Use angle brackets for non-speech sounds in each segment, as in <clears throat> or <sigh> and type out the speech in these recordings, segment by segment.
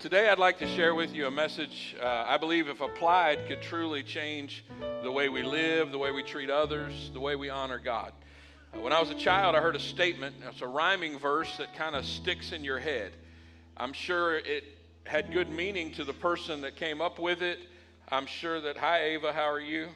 Today, I'd like to share with you a message uh, I believe, if applied, could truly change the way we live, the way we treat others, the way we honor God. Uh, when I was a child, I heard a statement. It's a rhyming verse that kind of sticks in your head. I'm sure it had good meaning to the person that came up with it. I'm sure that, hi, Ava, how are you?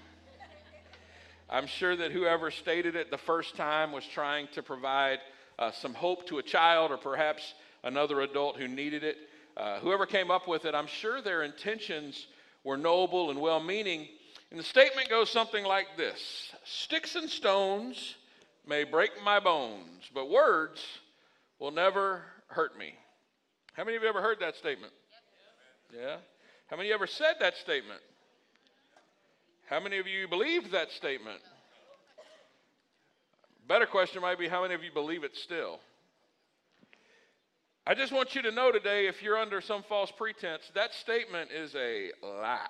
I'm sure that whoever stated it the first time was trying to provide uh, some hope to a child or perhaps another adult who needed it. Uh, whoever came up with it, I'm sure their intentions were noble and well meaning. And the statement goes something like this Sticks and stones may break my bones, but words will never hurt me. How many of you ever heard that statement? Yeah? How many of you ever said that statement? How many of you believed that statement? Better question might be how many of you believe it still? I just want you to know today, if you're under some false pretense, that statement is a lie.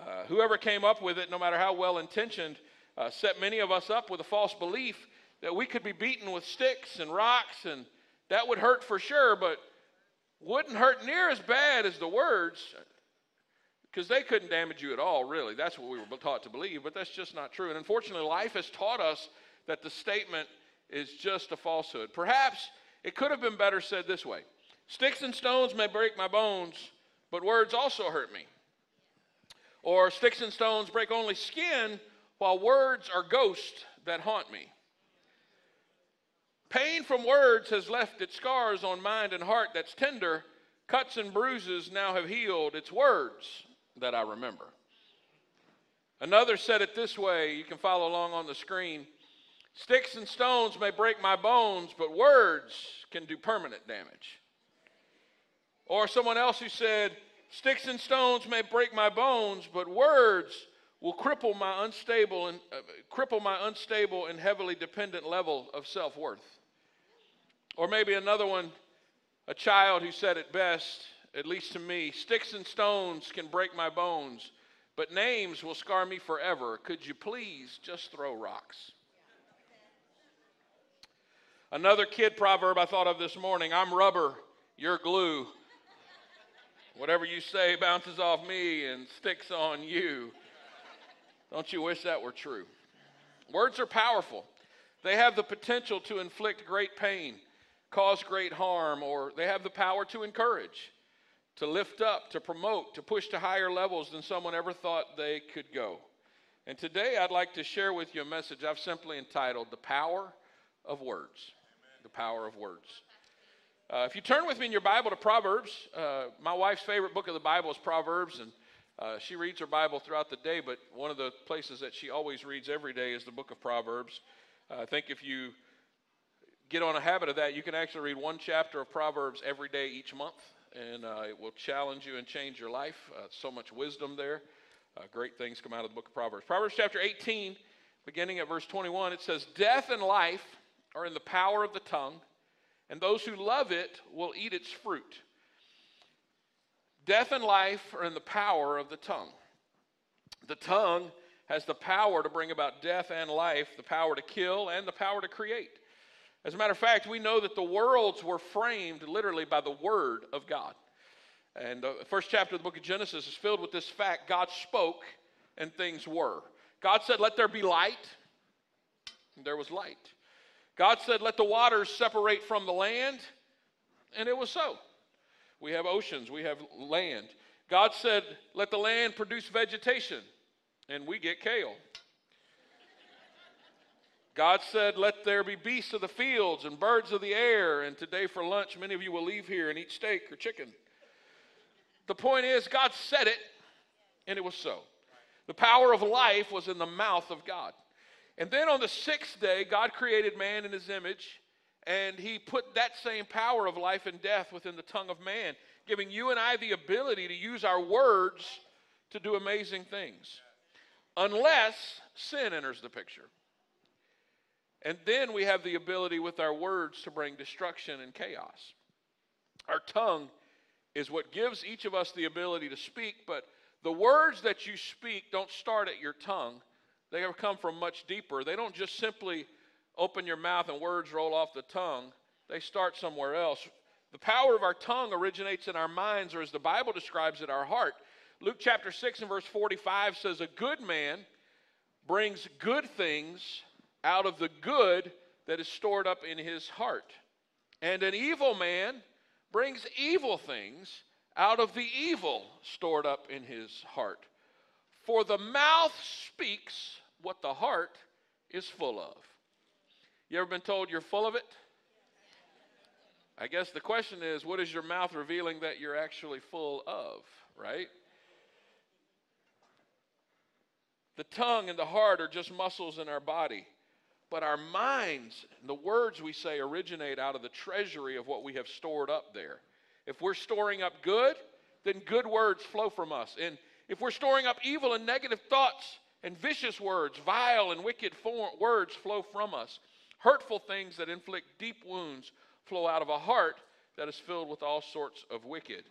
Uh, whoever came up with it, no matter how well intentioned, uh, set many of us up with a false belief that we could be beaten with sticks and rocks, and that would hurt for sure, but wouldn't hurt near as bad as the words, because they couldn't damage you at all, really. That's what we were taught to believe, but that's just not true. And unfortunately, life has taught us that the statement is just a falsehood. Perhaps it could have been better said this way Sticks and stones may break my bones, but words also hurt me. Or sticks and stones break only skin, while words are ghosts that haunt me. Pain from words has left its scars on mind and heart that's tender. Cuts and bruises now have healed. It's words that I remember. Another said it this way. You can follow along on the screen. Sticks and stones may break my bones, but words can do permanent damage. Or someone else who said, Sticks and stones may break my bones, but words will cripple my unstable and uh, cripple my unstable and heavily dependent level of self-worth. Or maybe another one, a child who said it best, at least to me, sticks and stones can break my bones, but names will scar me forever. Could you please just throw rocks? Another kid proverb I thought of this morning I'm rubber, you're glue. Whatever you say bounces off me and sticks on you. Don't you wish that were true? Words are powerful. They have the potential to inflict great pain, cause great harm, or they have the power to encourage, to lift up, to promote, to push to higher levels than someone ever thought they could go. And today I'd like to share with you a message I've simply entitled The Power of Words the power of words. Uh, if you turn with me in your Bible to Proverbs, uh, my wife's favorite book of the Bible is Proverbs, and uh, she reads her Bible throughout the day, but one of the places that she always reads every day is the book of Proverbs. Uh, I think if you get on a habit of that, you can actually read one chapter of Proverbs every day each month, and uh, it will challenge you and change your life. Uh, so much wisdom there. great things come out of the book of Proverbs. Proverbs chapter 18, beginning at verse 21, it says, Death and life are in the power of the tongue, and those who love it will eat its fruit. Death and life are in the power of the tongue. The tongue has the power to bring about death and life, the power to kill, and the power to create. As a matter of fact, we know that the worlds were framed literally by the Word of God. And uh, the first chapter of the book of Genesis is filled with this fact God spoke and things were. God said, Let there be light, and there was light. God said, Let the waters separate from the land, and it was so. We have oceans, we have land. God said, Let the land produce vegetation, and we get kale. God said, Let there be beasts of the fields and birds of the air. And today for lunch, many of you will leave here and eat steak or chicken. The point is, God said it, and it was so. The power of life was in the mouth of God. And then on the sixth day, God created man in his image, and he put that same power of life and death within the tongue of man, giving you and I the ability to use our words to do amazing things. Unless sin enters the picture. And then we have the ability with our words to bring destruction and chaos. Our tongue is what gives each of us the ability to speak, but the words that you speak don't start at your tongue. They come from much deeper. They don't just simply open your mouth and words roll off the tongue, they start somewhere else. The power of our tongue originates in our minds, or as the Bible describes it, our heart. Luke chapter 6 and verse 45 says, A good man brings good things out of the good that is stored up in his heart. And an evil man brings evil things out of the evil stored up in his heart. For the mouth speaks what the heart is full of. You ever been told you're full of it? I guess the question is what is your mouth revealing that you're actually full of, right? The tongue and the heart are just muscles in our body. But our minds, and the words we say, originate out of the treasury of what we have stored up there. If we're storing up good, then good words flow from us. And if we're storing up evil and negative thoughts and vicious words, vile and wicked words flow from us. Hurtful things that inflict deep wounds flow out of a heart that is filled with all sorts of wicked.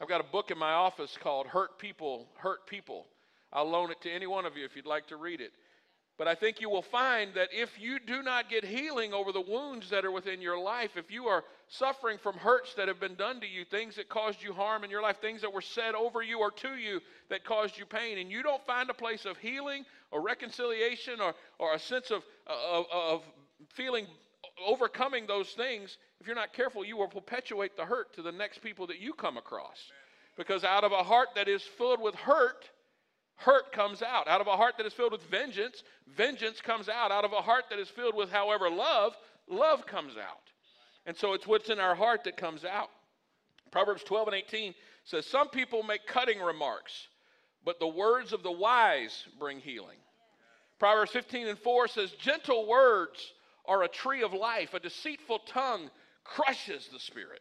I've got a book in my office called Hurt People, Hurt People. I'll loan it to any one of you if you'd like to read it. But I think you will find that if you do not get healing over the wounds that are within your life, if you are suffering from hurts that have been done to you, things that caused you harm in your life, things that were said over you or to you that caused you pain, and you don't find a place of healing or reconciliation or, or a sense of, of, of feeling overcoming those things, if you're not careful, you will perpetuate the hurt to the next people that you come across. Because out of a heart that is filled with hurt, hurt comes out. Out of a heart that is filled with vengeance, vengeance comes out. Out of a heart that is filled with, however, love, love comes out. And so it's what's in our heart that comes out. Proverbs 12 and 18 says, Some people make cutting remarks, but the words of the wise bring healing. Proverbs 15 and 4 says, Gentle words are a tree of life, a deceitful tongue crushes the spirit.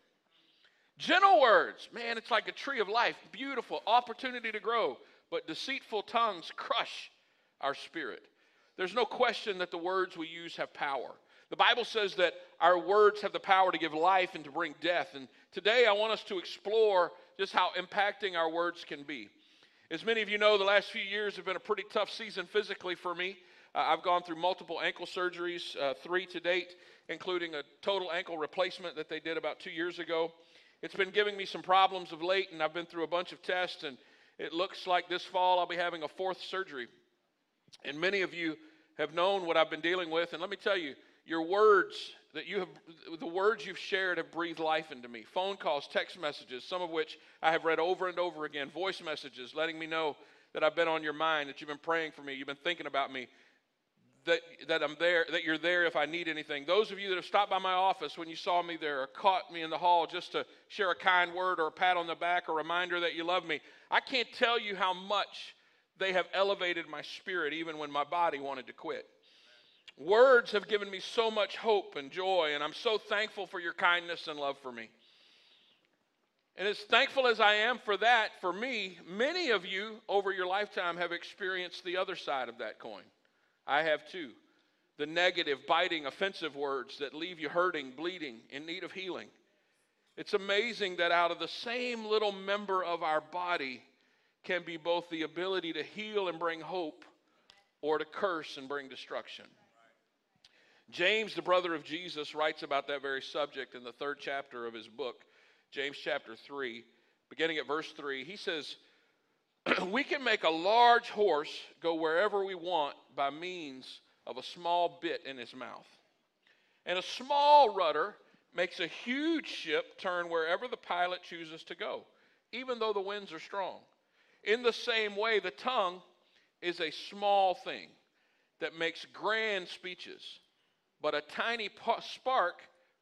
Gentle words, man, it's like a tree of life, beautiful, opportunity to grow but deceitful tongues crush our spirit. There's no question that the words we use have power. The Bible says that our words have the power to give life and to bring death. And today I want us to explore just how impacting our words can be. As many of you know, the last few years have been a pretty tough season physically for me. Uh, I've gone through multiple ankle surgeries, uh, three to date, including a total ankle replacement that they did about two years ago. It's been giving me some problems of late, and I've been through a bunch of tests and it looks like this fall I'll be having a fourth surgery. And many of you have known what I've been dealing with. And let me tell you, your words that you have, the words you've shared have breathed life into me. Phone calls, text messages, some of which I have read over and over again, voice messages letting me know that I've been on your mind, that you've been praying for me, you've been thinking about me that, that I'm there, that you're there if I need anything. Those of you that have stopped by my office when you saw me there or caught me in the hall just to share a kind word or a pat on the back or a reminder that you love me, I can't tell you how much they have elevated my spirit even when my body wanted to quit. Words have given me so much hope and joy, and I'm so thankful for your kindness and love for me. And as thankful as I am for that, for me, many of you over your lifetime have experienced the other side of that coin. I have too. The negative, biting, offensive words that leave you hurting, bleeding, in need of healing. It's amazing that out of the same little member of our body can be both the ability to heal and bring hope or to curse and bring destruction. James, the brother of Jesus, writes about that very subject in the third chapter of his book, James chapter 3, beginning at verse 3. He says, <clears throat> we can make a large horse go wherever we want by means of a small bit in his mouth. And a small rudder makes a huge ship turn wherever the pilot chooses to go, even though the winds are strong. In the same way, the tongue is a small thing that makes grand speeches, but a tiny spark,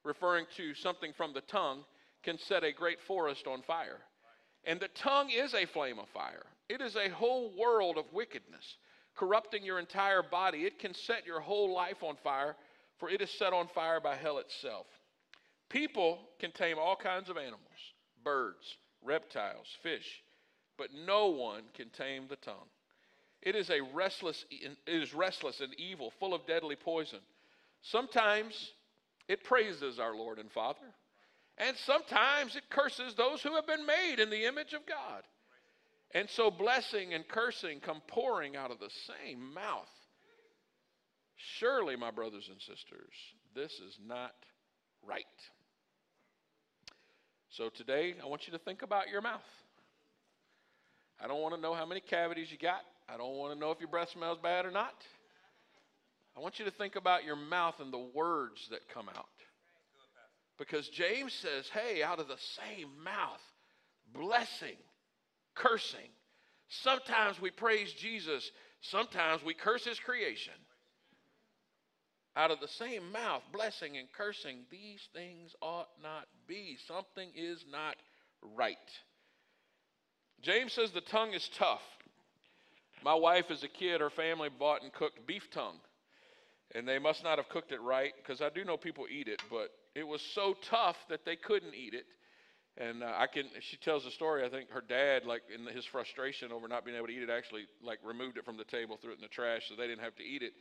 referring to something from the tongue, can set a great forest on fire. And the tongue is a flame of fire. It is a whole world of wickedness, corrupting your entire body. It can set your whole life on fire for it is set on fire by hell itself. People can tame all kinds of animals birds, reptiles, fish, but no one can tame the tongue. It is a restless it is restless and evil, full of deadly poison. Sometimes it praises our Lord and Father, and sometimes it curses those who have been made in the image of God. And so blessing and cursing come pouring out of the same mouth. Surely, my brothers and sisters, this is not right. So today, I want you to think about your mouth. I don't want to know how many cavities you got. I don't want to know if your breath smells bad or not. I want you to think about your mouth and the words that come out. Because James says, hey, out of the same mouth, blessing, cursing. Sometimes we praise Jesus, sometimes we curse his creation. Out of the same mouth, blessing and cursing, these things ought not be. Something is not right. James says the tongue is tough. My wife, as a kid, her family bought and cooked beef tongue. And they must not have cooked it right because I do know people eat it, but it was so tough that they couldn't eat it. And uh, I can, she tells the story. I think her dad, like in his frustration over not being able to eat it, actually like removed it from the table, threw it in the trash, so they didn't have to eat it.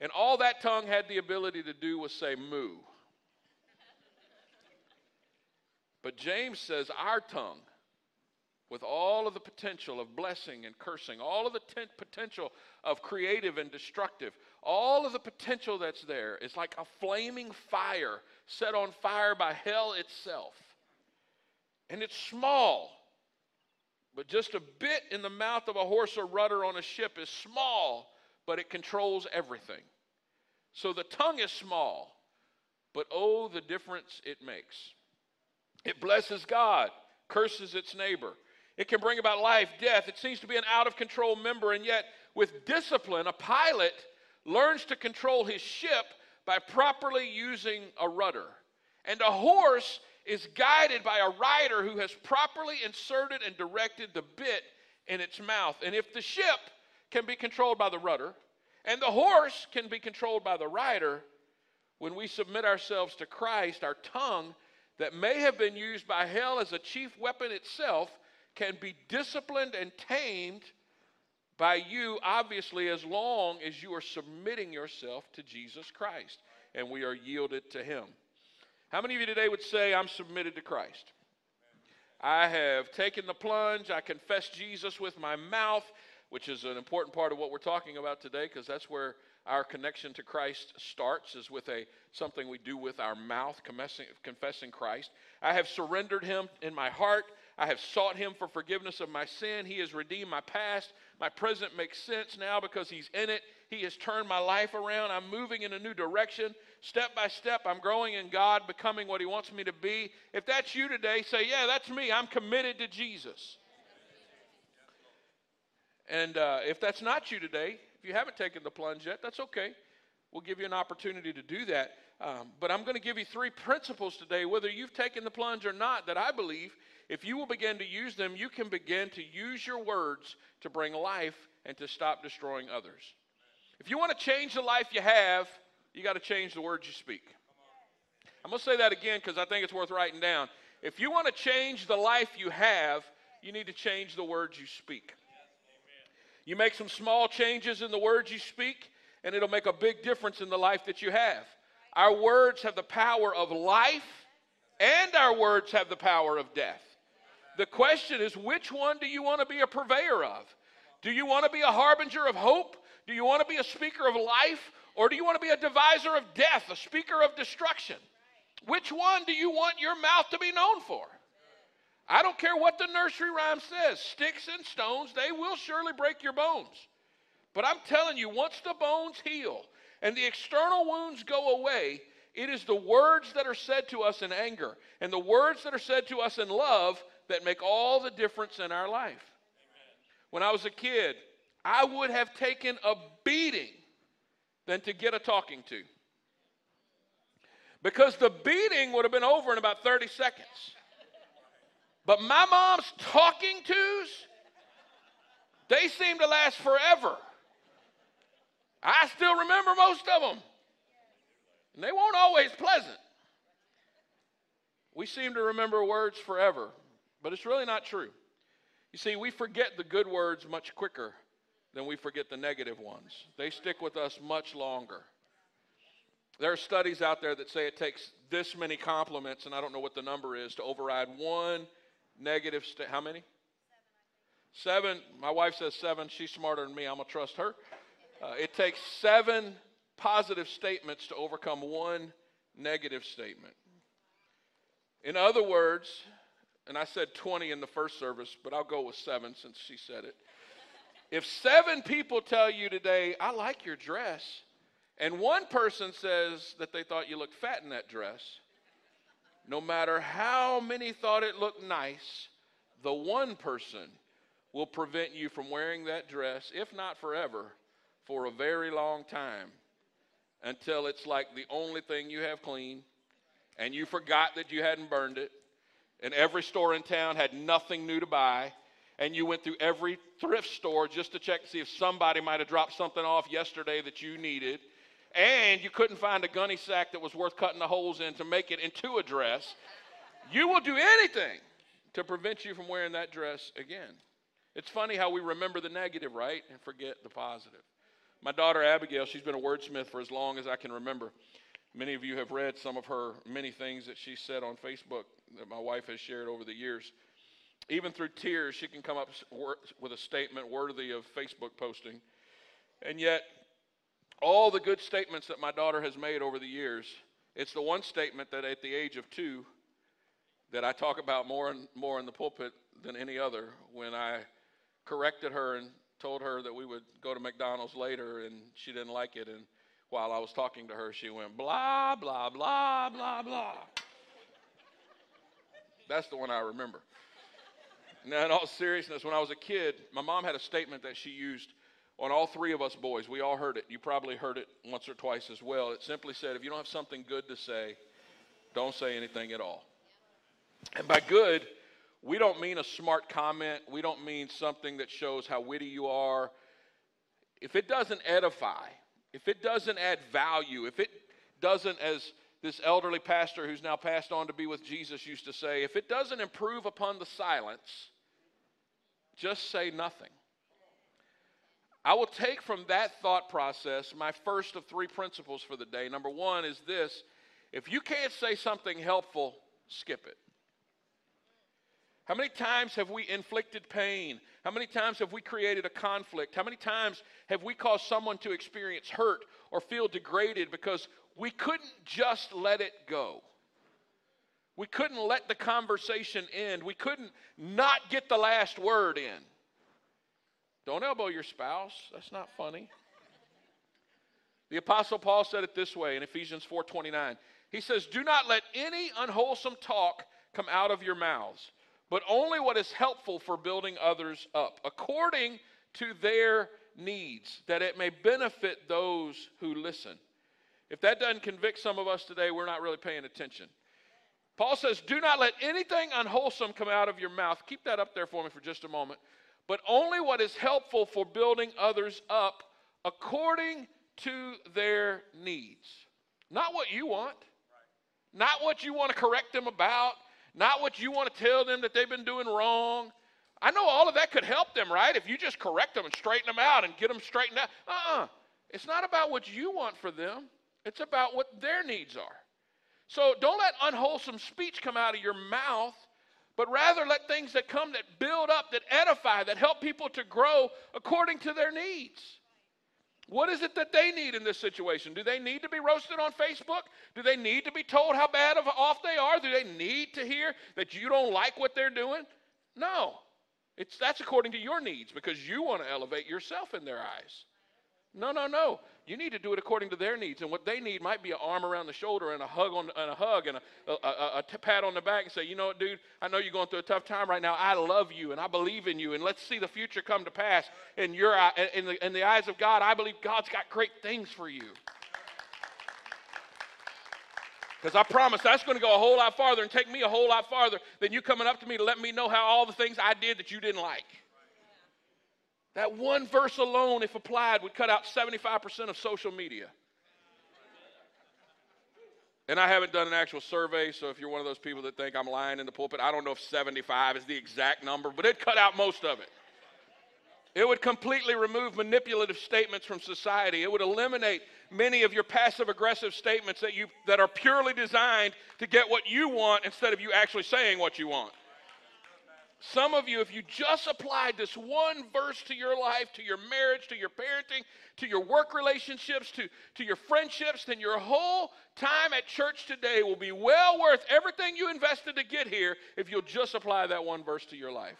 And all that tongue had the ability to do was say moo. But James says our tongue with all of the potential of blessing and cursing, all of the potential of creative and destructive, all of the potential that's there is like a flaming fire set on fire by hell itself. And it's small, but just a bit in the mouth of a horse or rudder on a ship is small, but it controls everything. So the tongue is small, but oh, the difference it makes. It blesses God, curses its neighbor. It can bring about life, death. It seems to be an out of control member, and yet, with discipline, a pilot learns to control his ship by properly using a rudder. And a horse is guided by a rider who has properly inserted and directed the bit in its mouth. And if the ship can be controlled by the rudder, and the horse can be controlled by the rider, when we submit ourselves to Christ, our tongue that may have been used by hell as a chief weapon itself can be disciplined and tamed by you, obviously, as long as you are submitting yourself to Jesus Christ and we are yielded to Him. How many of you today would say, I'm submitted to Christ? I have taken the plunge. I confess Jesus with my mouth, which is an important part of what we're talking about today because that's where our connection to Christ starts is with a something we do with our mouth confessing, confessing Christ. I have surrendered him in my heart. I have sought him for forgiveness of my sin. He has redeemed my past. My present makes sense now because he's in it. He has turned my life around. I'm moving in a new direction. Step by step, I'm growing in God, becoming what he wants me to be. If that's you today, say, Yeah, that's me. I'm committed to Jesus. And uh, if that's not you today, if you haven't taken the plunge yet, that's okay. We'll give you an opportunity to do that. Um, but I'm going to give you three principles today, whether you've taken the plunge or not, that I believe if you will begin to use them, you can begin to use your words to bring life and to stop destroying others. If you want to change the life you have, you got to change the words you speak. I'm going to say that again because I think it's worth writing down. If you want to change the life you have, you need to change the words you speak. You make some small changes in the words you speak, and it'll make a big difference in the life that you have. Our words have the power of life, and our words have the power of death. The question is, which one do you want to be a purveyor of? Do you want to be a harbinger of hope? Do you want to be a speaker of life? Or do you want to be a deviser of death, a speaker of destruction? Which one do you want your mouth to be known for? I don't care what the nursery rhyme says sticks and stones, they will surely break your bones. But I'm telling you, once the bones heal and the external wounds go away, it is the words that are said to us in anger and the words that are said to us in love that make all the difference in our life. Amen. When I was a kid, I would have taken a beating than to get a talking to. Because the beating would have been over in about 30 seconds. But my mom's talking tos, they seem to last forever. I still remember most of them. And they weren't always pleasant. We seem to remember words forever, but it's really not true. You see, we forget the good words much quicker than we forget the negative ones. They stick with us much longer. There are studies out there that say it takes this many compliments, and I don't know what the number is, to override one negative state. How many? Seven. My wife says seven. She's smarter than me. I'm going to trust her. Uh, it takes seven positive statements to overcome one negative statement. In other words, and I said 20 in the first service, but I'll go with seven since she said it. If seven people tell you today, I like your dress, and one person says that they thought you looked fat in that dress, no matter how many thought it looked nice, the one person will prevent you from wearing that dress, if not forever, for a very long time until it's like the only thing you have clean and you forgot that you hadn't burned it. And every store in town had nothing new to buy. And you went through every thrift store just to check to see if somebody might have dropped something off yesterday that you needed. And you couldn't find a gunny sack that was worth cutting the holes in to make it into a dress. You will do anything to prevent you from wearing that dress again. It's funny how we remember the negative right? And forget the positive my daughter Abigail, she's been a wordsmith for as long as I can remember. Many of you have read some of her many things that she said on Facebook that my wife has shared over the years. Even through tears, she can come up with a statement worthy of Facebook posting. And yet, all the good statements that my daughter has made over the years, it's the one statement that at the age of two that I talk about more and more in the pulpit than any other when I corrected her and told her that we would go to McDonald's later, and she didn't like it. And while I was talking to her, she went, blah, blah, blah, blah, blah. That's the one I remember. Now, in all seriousness, when I was a kid, my mom had a statement that she used on all three of us boys. We all heard it. You probably heard it once or twice as well. It simply said, if you don't have something good to say, don't say anything at all. And by good, we don't mean a smart comment. We don't mean something that shows how witty you are. If it doesn't edify, if it doesn't add value, if it doesn't, as this elderly pastor who's now passed on to be with Jesus used to say, if it doesn't improve upon the silence, just say nothing. I will take from that thought process my first of three principles for the day. Number one is this if you can't say something helpful, skip it. How many times have we inflicted pain? How many times have we created a conflict? How many times have we caused someone to experience hurt or feel degraded because we couldn't just let it go? We couldn't let the conversation end. We couldn't not get the last word in. Don't elbow your spouse. That's not funny. The apostle Paul said it this way in Ephesians 4:29. He says, "Do not let any unwholesome talk come out of your mouths." But only what is helpful for building others up, according to their needs, that it may benefit those who listen. If that doesn't convict some of us today, we're not really paying attention. Paul says, Do not let anything unwholesome come out of your mouth. Keep that up there for me for just a moment. But only what is helpful for building others up according to their needs. Not what you want, not what you want to correct them about, not what you want to tell them that they've been doing wrong. I know all of that could help them, right? If you just correct them and straighten them out and get them straightened out. Uh uh-uh. uh It's not about what you want for them, it's about what their needs are. So don't let unwholesome speech come out of your mouth, but rather let things that come that build up, that edify, that help people to grow according to their needs. What is it that they need in this situation? Do they need to be roasted on Facebook? Do they need to be told how bad of off they are? Do they need to hear that you don't like what they're doing? No. It's that's according to your needs because you want to elevate yourself in their eyes. No, no, no. You need to do it according to their needs, and what they need might be an arm around the shoulder and a hug on and a hug and a, a, a, a pat on the back and say, you know what, dude, I know you're going through a tough time right now. I love you and I believe in you, and let's see the future come to pass in your in the, in the eyes of God. I believe God's got great things for you. Because I promise that's going to go a whole lot farther and take me a whole lot farther than you coming up to me to let me know how all the things I did that you didn't like. That one verse alone, if applied, would cut out 75% of social media. And I haven't done an actual survey, so if you're one of those people that think I'm lying in the pulpit, I don't know if 75 is the exact number, but it cut out most of it. It would completely remove manipulative statements from society. It would eliminate many of your passive aggressive statements that, you, that are purely designed to get what you want instead of you actually saying what you want. Some of you, if you just applied this one verse to your life, to your marriage, to your parenting, to your work relationships, to, to your friendships, then your whole time at church today will be well worth everything you invested to get here if you'll just apply that one verse to your life.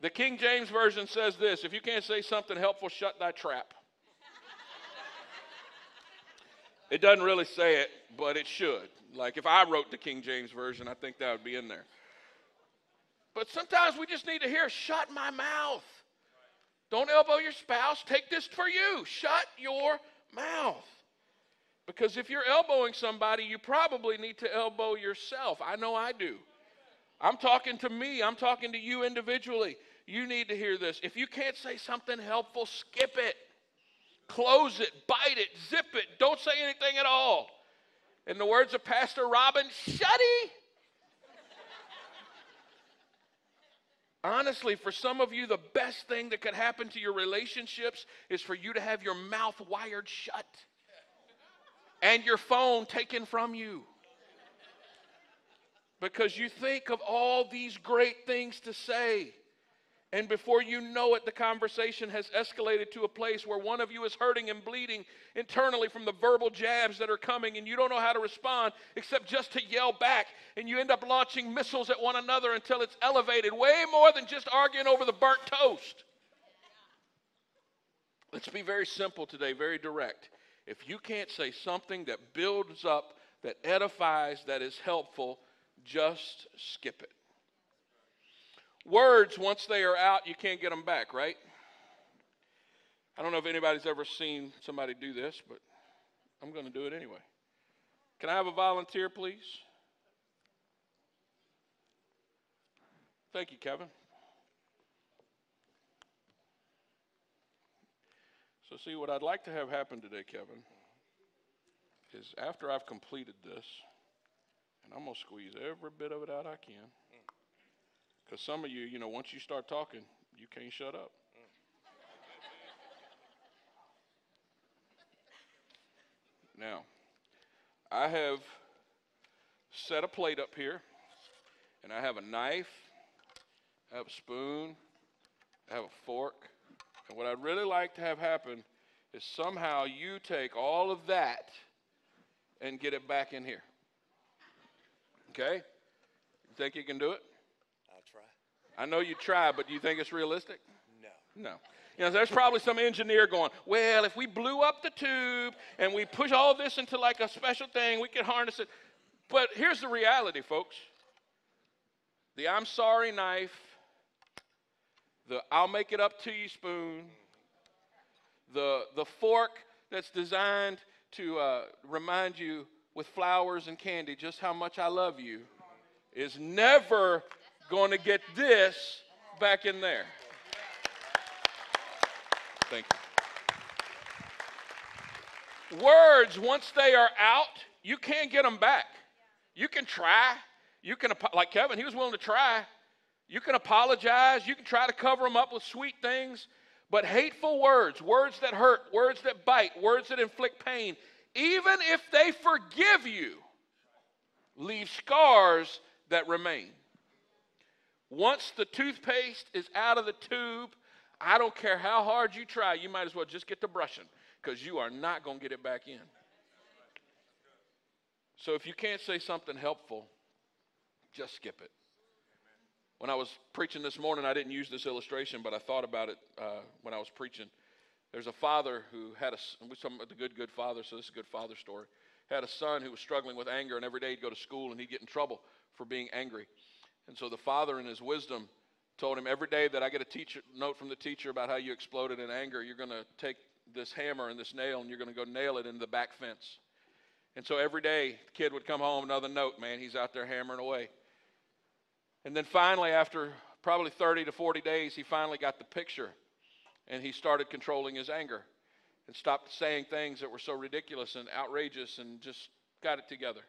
The King James Version says this if you can't say something helpful, shut thy trap. it doesn't really say it, but it should. Like if I wrote the King James Version, I think that would be in there. But sometimes we just need to hear, shut my mouth. Don't elbow your spouse. Take this for you. Shut your mouth. Because if you're elbowing somebody, you probably need to elbow yourself. I know I do. I'm talking to me, I'm talking to you individually. You need to hear this. If you can't say something helpful, skip it, close it, bite it, zip it. Don't say anything at all. In the words of Pastor Robin, shutty. Honestly, for some of you, the best thing that could happen to your relationships is for you to have your mouth wired shut and your phone taken from you. Because you think of all these great things to say. And before you know it, the conversation has escalated to a place where one of you is hurting and bleeding internally from the verbal jabs that are coming, and you don't know how to respond except just to yell back. And you end up launching missiles at one another until it's elevated way more than just arguing over the burnt toast. Let's be very simple today, very direct. If you can't say something that builds up, that edifies, that is helpful, just skip it. Words, once they are out, you can't get them back, right? I don't know if anybody's ever seen somebody do this, but I'm going to do it anyway. Can I have a volunteer, please? Thank you, Kevin. So, see, what I'd like to have happen today, Kevin, is after I've completed this, and I'm going to squeeze every bit of it out I can. Because some of you, you know, once you start talking, you can't shut up. Now, I have set a plate up here, and I have a knife, I have a spoon, I have a fork. And what I'd really like to have happen is somehow you take all of that and get it back in here. Okay? You think you can do it? I know you try, but do you think it's realistic? No. No. You know, there's probably some engineer going, well, if we blew up the tube and we push all this into like a special thing, we could harness it. But here's the reality, folks the I'm sorry knife, the I'll make it up to you spoon, the, the fork that's designed to uh, remind you with flowers and candy just how much I love you is never going to get this back in there. Thank you. Words, once they are out, you can't get them back. You can try. You can, like Kevin, he was willing to try. You can apologize. You can try to cover them up with sweet things. But hateful words, words that hurt, words that bite, words that inflict pain, even if they forgive you, leave scars that remain. Once the toothpaste is out of the tube, I don't care how hard you try, you might as well just get to brushing because you are not going to get it back in. So if you can't say something helpful, just skip it. When I was preaching this morning, I didn't use this illustration, but I thought about it uh, when I was preaching. There's a father who had a, we're talking about the good, good father, so this is a good father story. Had a son who was struggling with anger, and every day he'd go to school and he'd get in trouble for being angry. And so the father, in his wisdom, told him every day that I get a teacher, note from the teacher about how you exploded in anger, you're going to take this hammer and this nail and you're going to go nail it in the back fence. And so every day, the kid would come home, another note, man, he's out there hammering away. And then finally, after probably 30 to 40 days, he finally got the picture and he started controlling his anger and stopped saying things that were so ridiculous and outrageous and just got it together.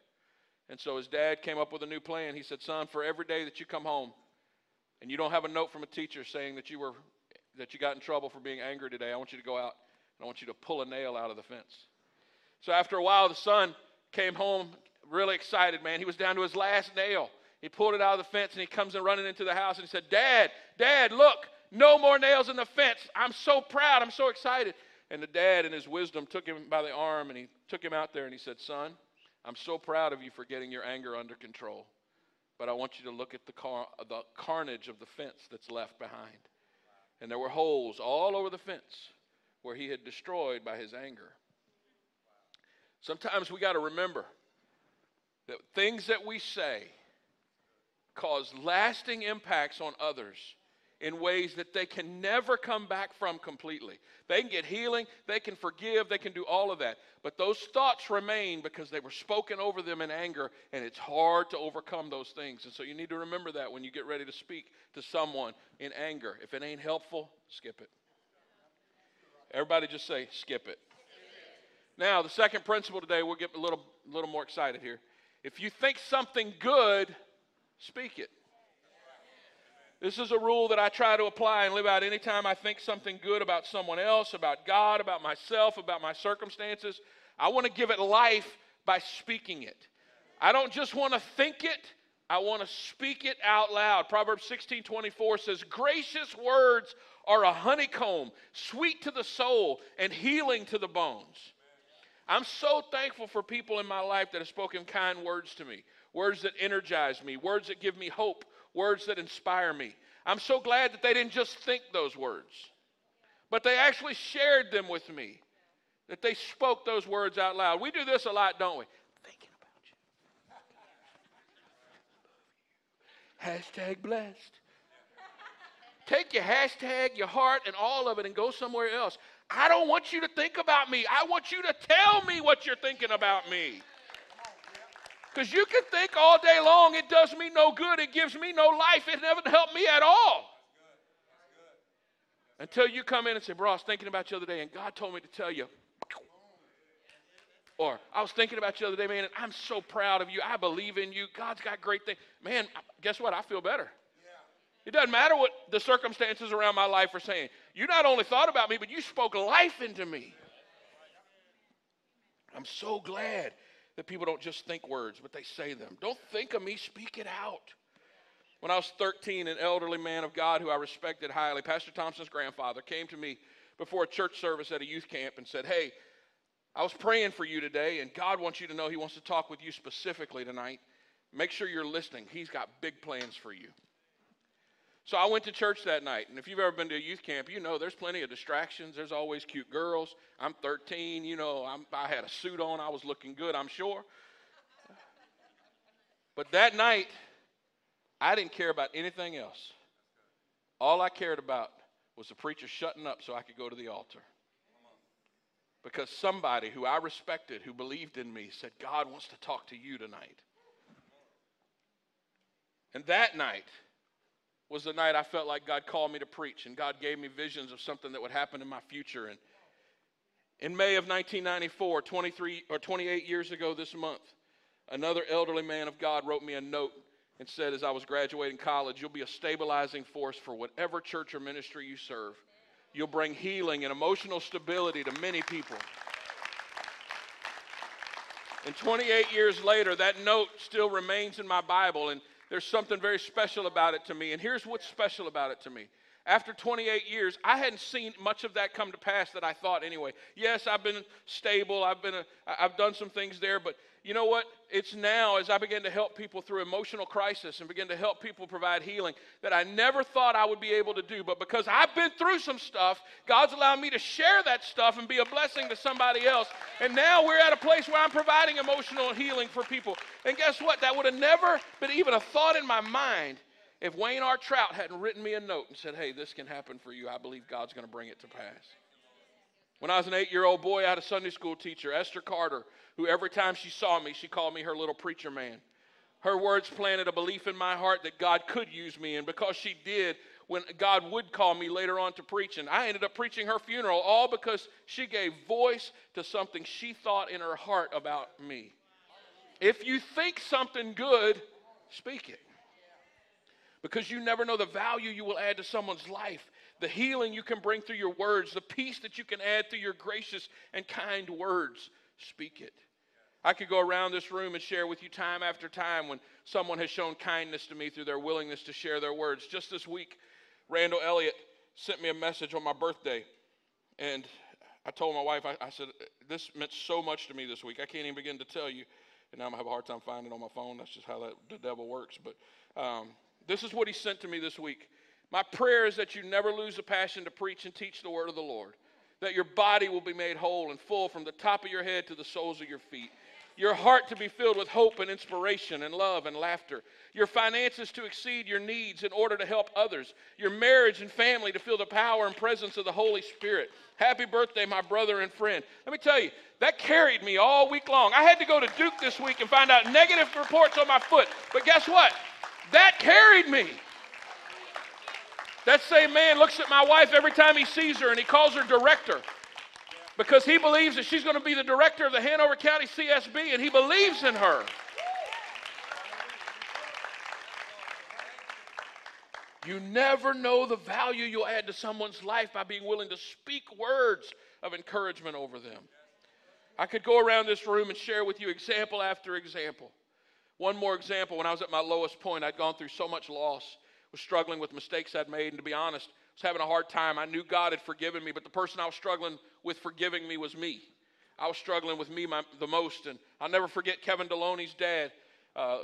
And so his dad came up with a new plan. He said, Son, for every day that you come home and you don't have a note from a teacher saying that you were that you got in trouble for being angry today, I want you to go out and I want you to pull a nail out of the fence. So after a while, the son came home really excited, man. He was down to his last nail. He pulled it out of the fence and he comes in running into the house and he said, Dad, Dad, look, no more nails in the fence. I'm so proud. I'm so excited. And the dad, in his wisdom, took him by the arm and he took him out there and he said, Son, I'm so proud of you for getting your anger under control. But I want you to look at the, car- the carnage of the fence that's left behind. And there were holes all over the fence where he had destroyed by his anger. Sometimes we got to remember that things that we say cause lasting impacts on others in ways that they can never come back from completely. They can get healing, they can forgive, they can do all of that. But those thoughts remain because they were spoken over them in anger, and it's hard to overcome those things. And so you need to remember that when you get ready to speak to someone in anger. If it ain't helpful, skip it. Everybody just say, skip it. Now, the second principle today, we'll get a little, little more excited here. If you think something good, speak it. This is a rule that I try to apply and live out anytime I think something good about someone else, about God, about myself, about my circumstances. I want to give it life by speaking it. I don't just want to think it, I want to speak it out loud. Proverbs 16 24 says, Gracious words are a honeycomb, sweet to the soul and healing to the bones. I'm so thankful for people in my life that have spoken kind words to me, words that energize me, words that give me hope, words that inspire me. I'm so glad that they didn't just think those words, but they actually shared them with me, that they spoke those words out loud. We do this a lot, don't we? Thinking about you. Hashtag blessed. Take your hashtag, your heart, and all of it and go somewhere else. I don't want you to think about me. I want you to tell me what you're thinking about me. Because you can think all day long, it does me no good, it gives me no life, it never helped me at all. Until you come in and say, Bro, I was thinking about you the other day, and God told me to tell you. Or I was thinking about you the other day, man, and I'm so proud of you. I believe in you. God's got great things. Man, guess what? I feel better. It doesn't matter what the circumstances around my life are saying. You not only thought about me, but you spoke life into me. I'm so glad that people don't just think words, but they say them. Don't think of me, speak it out. When I was 13, an elderly man of God who I respected highly, Pastor Thompson's grandfather, came to me before a church service at a youth camp and said, Hey, I was praying for you today, and God wants you to know He wants to talk with you specifically tonight. Make sure you're listening. He's got big plans for you. So I went to church that night, and if you've ever been to a youth camp, you know there's plenty of distractions. There's always cute girls. I'm 13, you know, I'm, I had a suit on. I was looking good, I'm sure. But that night, I didn't care about anything else. All I cared about was the preacher shutting up so I could go to the altar. Because somebody who I respected, who believed in me, said, God wants to talk to you tonight. And that night, was the night I felt like God called me to preach, and God gave me visions of something that would happen in my future. And in May of 1994, 23 or 28 years ago this month, another elderly man of God wrote me a note and said, as I was graduating college, you'll be a stabilizing force for whatever church or ministry you serve. You'll bring healing and emotional stability to many people. And 28 years later, that note still remains in my Bible. And there's something very special about it to me. And here's what's special about it to me. After 28 years, I hadn't seen much of that come to pass that I thought anyway. Yes, I've been stable. I've been a, I've done some things there, but you know what? It's now as I begin to help people through emotional crisis and begin to help people provide healing that I never thought I would be able to do. But because I've been through some stuff, God's allowed me to share that stuff and be a blessing to somebody else. And now we're at a place where I'm providing emotional healing for people. And guess what? That would have never been even a thought in my mind if Wayne R. Trout hadn't written me a note and said, Hey, this can happen for you. I believe God's going to bring it to pass. When I was an eight year old boy, I had a Sunday school teacher, Esther Carter, who every time she saw me, she called me her little preacher man. Her words planted a belief in my heart that God could use me, and because she did, when God would call me later on to preach, and I ended up preaching her funeral, all because she gave voice to something she thought in her heart about me. If you think something good, speak it. Because you never know the value you will add to someone's life, the healing you can bring through your words, the peace that you can add through your gracious and kind words. Speak it. I could go around this room and share with you time after time when someone has shown kindness to me through their willingness to share their words. Just this week, Randall Elliott sent me a message on my birthday, and I told my wife, I, I, said, This meant so much to me this week. I can't even begin to tell you. And now I'm going to have a hard time finding it on my phone. That's just how that, the devil works. But um, this is what he sent to me this week. My prayer is that you never lose the passion to preach and teach the word of the Lord, that your body will be made whole and full from the top of your head to the soles of your feet your heart to be filled with hope and inspiration and love and laughter, your finances to exceed your needs in order to help others, your marriage and family to feel the power and presence of the Holy Spirit. Happy birthday, my brother and friend. Let me tell you, that carried me all week long. I had to go to Duke this week and find out negative reports on my foot, but guess what? That carried me. That same man looks at my wife every time he sees her and he calls her director because he believes that she's going to be the director of the Hanover County CSB and he believes in her. You never know the value you'll add to someone's life by being willing to speak words of encouragement over them. I could go around this room and share with you example after example. One more example when I was at my lowest point, I'd gone through so much loss, was struggling with mistakes I'd made, and to be honest, I was having a hard time. I knew God had forgiven me, but the person I was struggling with forgiving me was me. I was struggling with me my, the most. And I'll never forget Kevin Deloney's dad. Uh,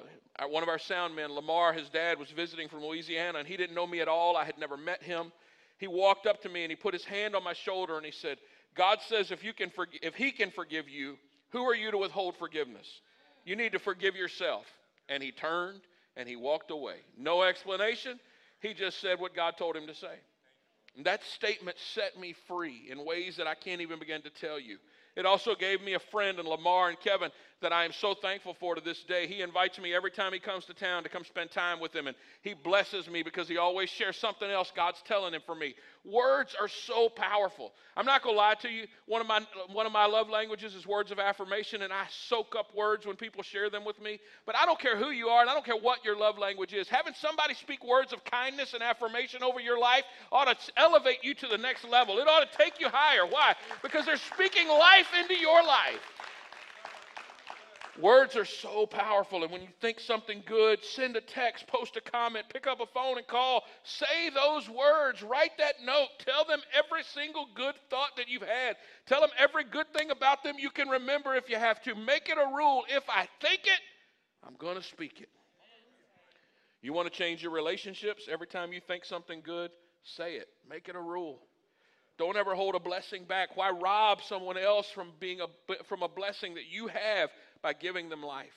one of our sound men, Lamar, his dad, was visiting from Louisiana, and he didn't know me at all. I had never met him. He walked up to me and he put his hand on my shoulder and he said, God says if, you can forg- if he can forgive you, who are you to withhold forgiveness? You need to forgive yourself. And he turned and he walked away. No explanation. He just said what God told him to say. And that statement set me free in ways that I can't even begin to tell you. It also gave me a friend in Lamar and Kevin that I am so thankful for to this day. He invites me every time he comes to town to come spend time with him, and he blesses me because he always shares something else God's telling him for me. Words are so powerful. I'm not to lie to you. One of, my, one of my love languages is words of affirmation, and I soak up words when people share them with me. But I don't care who you are, and I don't care what your love language is. Having somebody speak words of kindness and affirmation over your life ought to elevate you to the next level. It ought to take you higher. Why? Because they're speaking life into your life. Words are so powerful. And when you think something good, send a text, post a comment, pick up a phone and call. Say those words. Write that note. Tell them every single good thought that you've had. Tell them every good thing about them you can remember if you have to. Make it a rule. If I think it, I'm going to speak it. You want to change your relationships? Every time you think something good, say it. Make it a rule. Don't ever hold a blessing back. Why rob someone else from being a from a blessing that you have by giving them life?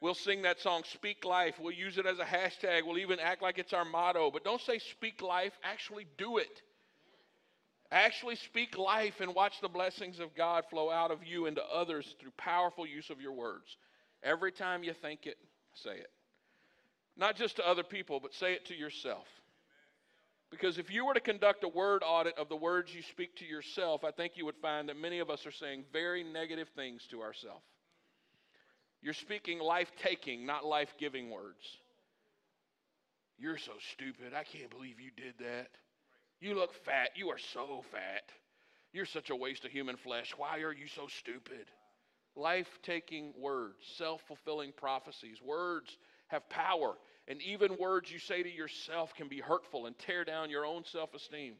We'll sing that song, Speak Life. We'll use it as a hashtag. We'll even act like it's our motto. But don't say speak life, actually do it. Actually speak life and watch the blessings of God flow out of you into others through powerful use of your words. Every time you think it, say it. Not just to other people, but say it to yourself. Because if you were to conduct a word audit of the words you speak to yourself, I think you would find that many of us are saying very negative things to ourselves. You're speaking life taking, not life giving words. You're so stupid. I can't believe you did that. You look fat. You are so fat. You're such a waste of human flesh. Why are you so stupid? Life taking words, self fulfilling prophecies. Words have power. And even words you say to yourself can be hurtful and tear down your own self esteem.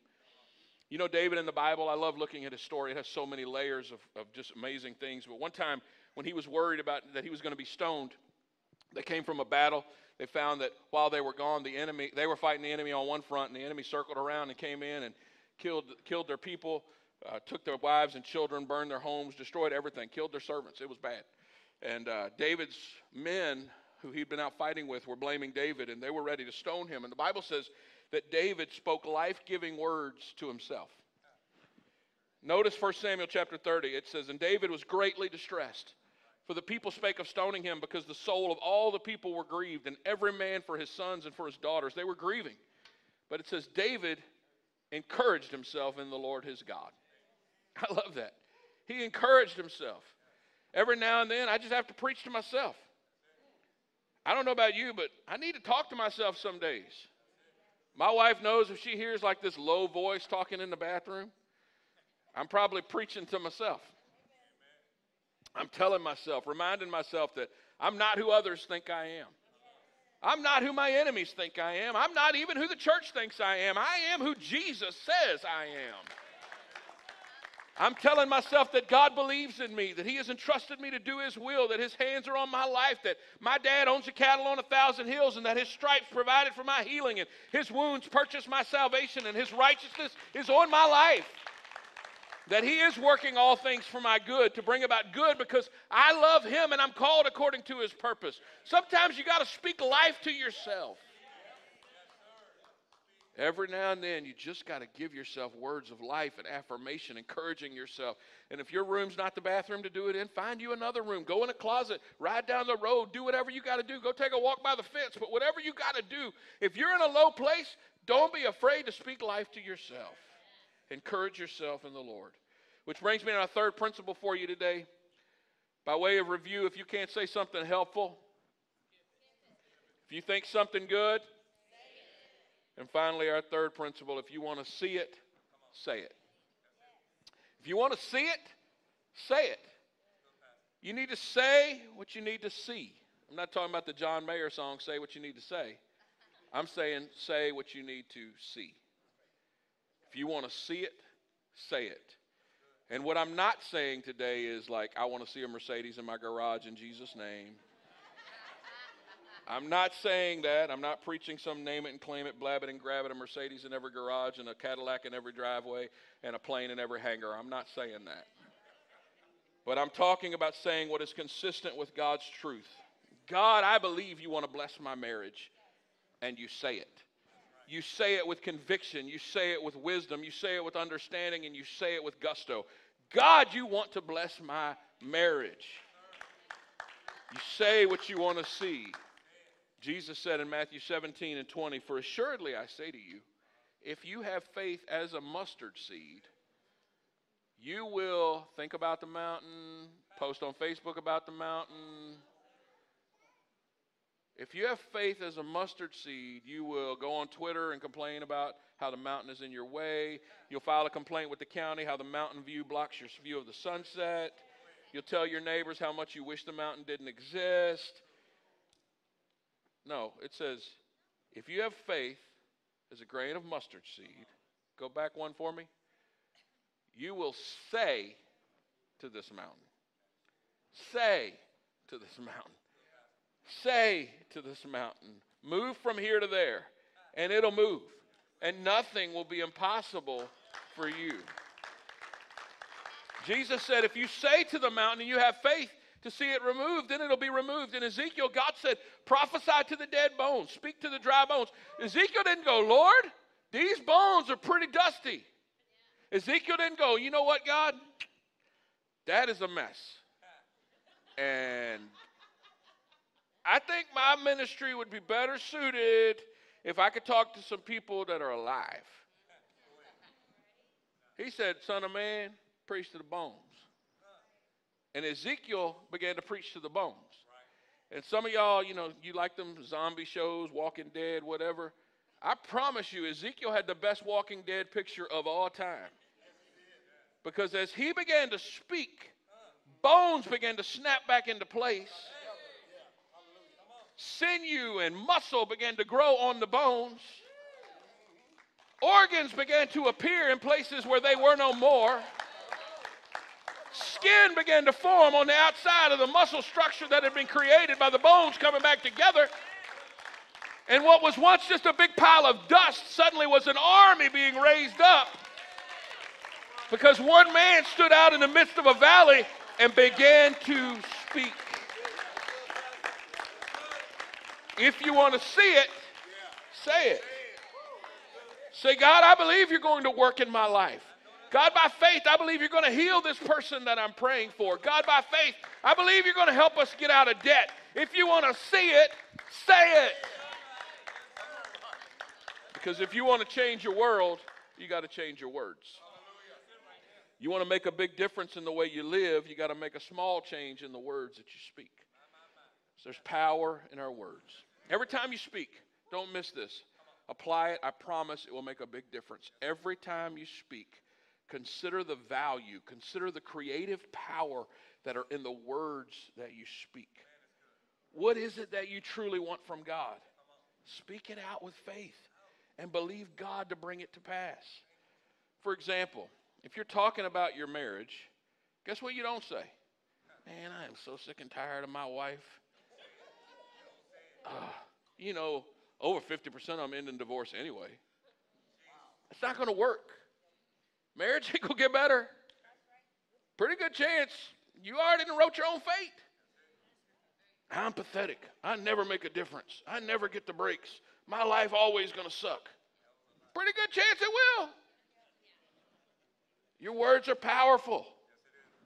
You know, David in the Bible, I love looking at his story. It has so many layers of, of just amazing things. But one time, when he was worried about that he was going to be stoned, they came from a battle. They found that while they were gone, the enemy, they were fighting the enemy on one front, and the enemy circled around and came in and killed, killed their people, uh, took their wives and children, burned their homes, destroyed everything, killed their servants. It was bad. And uh, David's men who he'd been out fighting with were blaming David, and they were ready to stone him. And the Bible says that David spoke life giving words to himself. Notice 1 Samuel chapter 30. It says, And David was greatly distressed, for the people spake of stoning him, because the soul of all the people were grieved, and every man for his sons and for his daughters. They were grieving. But it says, David encouraged himself in the Lord his God. <laughs> I love that. He encouraged himself. Every now and then, I just have to preach to myself. I don't know about you, but I need to talk to myself some days. My wife knows if she hears like this low voice talking in the bathroom, I'm probably preaching to myself. I'm telling myself, reminding myself that I'm not who others think I am. I'm not who my enemies think I am. I'm not even who the church thinks I am. I am who Jesus says I am. I'm telling myself that God believes in me, that He has entrusted me to do His will, that His hands are on my life, that my dad owns a cattle on a thousand hills, and that His stripes provided for my healing, and His wounds purchased my salvation, and His righteousness is on my life. That He is working all things for my good to bring about good because I love Him and I'm called according to His purpose. Sometimes you got to speak life to yourself. Every now and then, you just got to give yourself words of life and affirmation, encouraging yourself. And if your room's not the bathroom to do it in, find you another room. Go in a closet, ride down the road, do whatever you got to do. Go take a walk by the fence, but whatever you got to do, if you're in a low place, don't be afraid to speak life to yourself. Encourage yourself in the Lord. Which brings me to our third principle for you today. By way of review, if you can't say something helpful, if you think something good, and finally, our third principle if you want to see it, say it. If you want to see it, say it. You need to say what you need to see. I'm not talking about the John Mayer song, Say What You Need to Say. I'm saying, say what you need to see. If you want to see it, say it. And what I'm not saying today is like, I want to see a Mercedes in my garage in Jesus' name. I'm not saying that. I'm not preaching some name it and claim it, blab it and grab it, a Mercedes in every garage and a Cadillac in every driveway and a plane in every hangar. I'm not saying that. But I'm talking about saying what is consistent with God's truth. God, I believe you want to bless my marriage. And you say it. You say it with conviction. You say it with wisdom. You say it with understanding. And you say it with gusto. God, you want to bless my marriage. You say what you want to see. Jesus said in Matthew 17 and 20, For assuredly I say to you, if you have faith as a mustard seed, you will think about the mountain, post on Facebook about the mountain. If you have faith as a mustard seed, you will go on Twitter and complain about how the mountain is in your way. You'll file a complaint with the county how the mountain view blocks your view of the sunset. You'll tell your neighbors how much you wish the mountain didn't exist. No, it says, if you have faith as a grain of mustard seed, go back one for me. You will say to this mountain, say to this mountain, say to this mountain, move from here to there, and it'll move. And nothing will be impossible for you. Jesus said, if you say to the mountain and you have faith, to see it removed, then it'll be removed. In Ezekiel, God said, prophesy to the dead bones, speak to the dry bones. Ezekiel didn't go, Lord, these bones are pretty dusty. Ezekiel didn't go, you know what, God? That is a mess. And I think my ministry would be better suited if I could talk to some people that are alive. He said, Son of man, preach to the bones. And Ezekiel began to preach to the bones. And some of y'all, you know, you like them zombie shows, Walking Dead, whatever. I promise you, Ezekiel had the best Walking Dead picture of all time. Because as he began to speak, bones began to snap back into place. Sinew and muscle began to grow on the bones. Organs began to appear in places where they were no more skin began to form on the outside of the muscle structure that had been created by the bones coming back together. And what was once just a big pile of dust suddenly was an army being raised up because one man stood out in the midst of a valley and began to speak. If you want to see it, say it. Say, God, I believe you're going to work in my life. God, by faith, I believe you're going to heal this person that I'm praying for. God, by faith, I believe you're going to help us get out of debt. If you want to see it, say it. Because if you want to change your world, you got to change your words. You want to make a big difference in the way you live, you got to make a small change in the words that you speak. So there's power in our words. Every time you speak, don't miss this. Apply it. I promise it will make a big difference. Every time you speak, consider the value, consider the creative power that are in the words that you speak. What is it that you truly want from God? Speak it out with faith and believe God to bring it to pass. For example, if you're talking about your marriage, guess what you don't say? Man, I am so sick and tired of my wife. <sighs> You know, over 50% of them end in divorce anyway. It's not going to work. Marriage <laughs> ain't going to get better. Pretty good chance you already wrote your own fate. I'm pathetic. I never make a difference. I never get the breaks. My life always going to suck. Pretty good chance it will. Your words are powerful.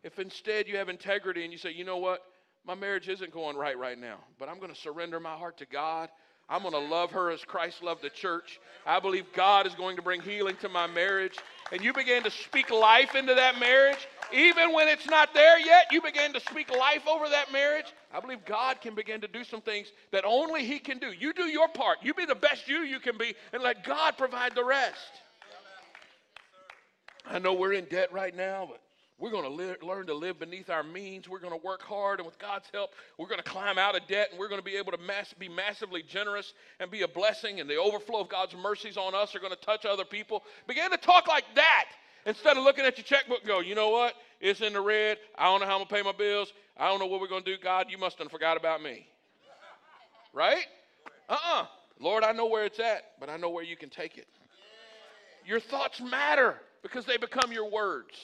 If instead you have integrity and you say, you know what, my marriage isn't going right right now, but I'm going to surrender my heart to God. I'm going to love her as Christ loved the church. I believe God is going to bring healing to my marriage. And you begin to speak life into that marriage. Even when it's not there yet, you begin to speak life over that marriage. I believe God can begin to do some things that only He can do. You do your part. You be the best you you can be, and let God provide the rest. I know we're in debt right now, but we're going to learn to live beneath our means. We're going to work hard, and with God's help, we're going to climb out of debt, and we're going to be able to mass- be massively generous and be a blessing. And the overflow of God's mercies on us are going to touch other people. Begin to talk like that instead of looking at your checkbook go, you know what? It's in the red. I don't know how I'm going to pay my bills. I don't know what we're going to do. God, you must have forgot about me. Right? Uh uh-uh. uh Lord, I know where it's at, but I know where you can take it. Your thoughts matter because they become your words.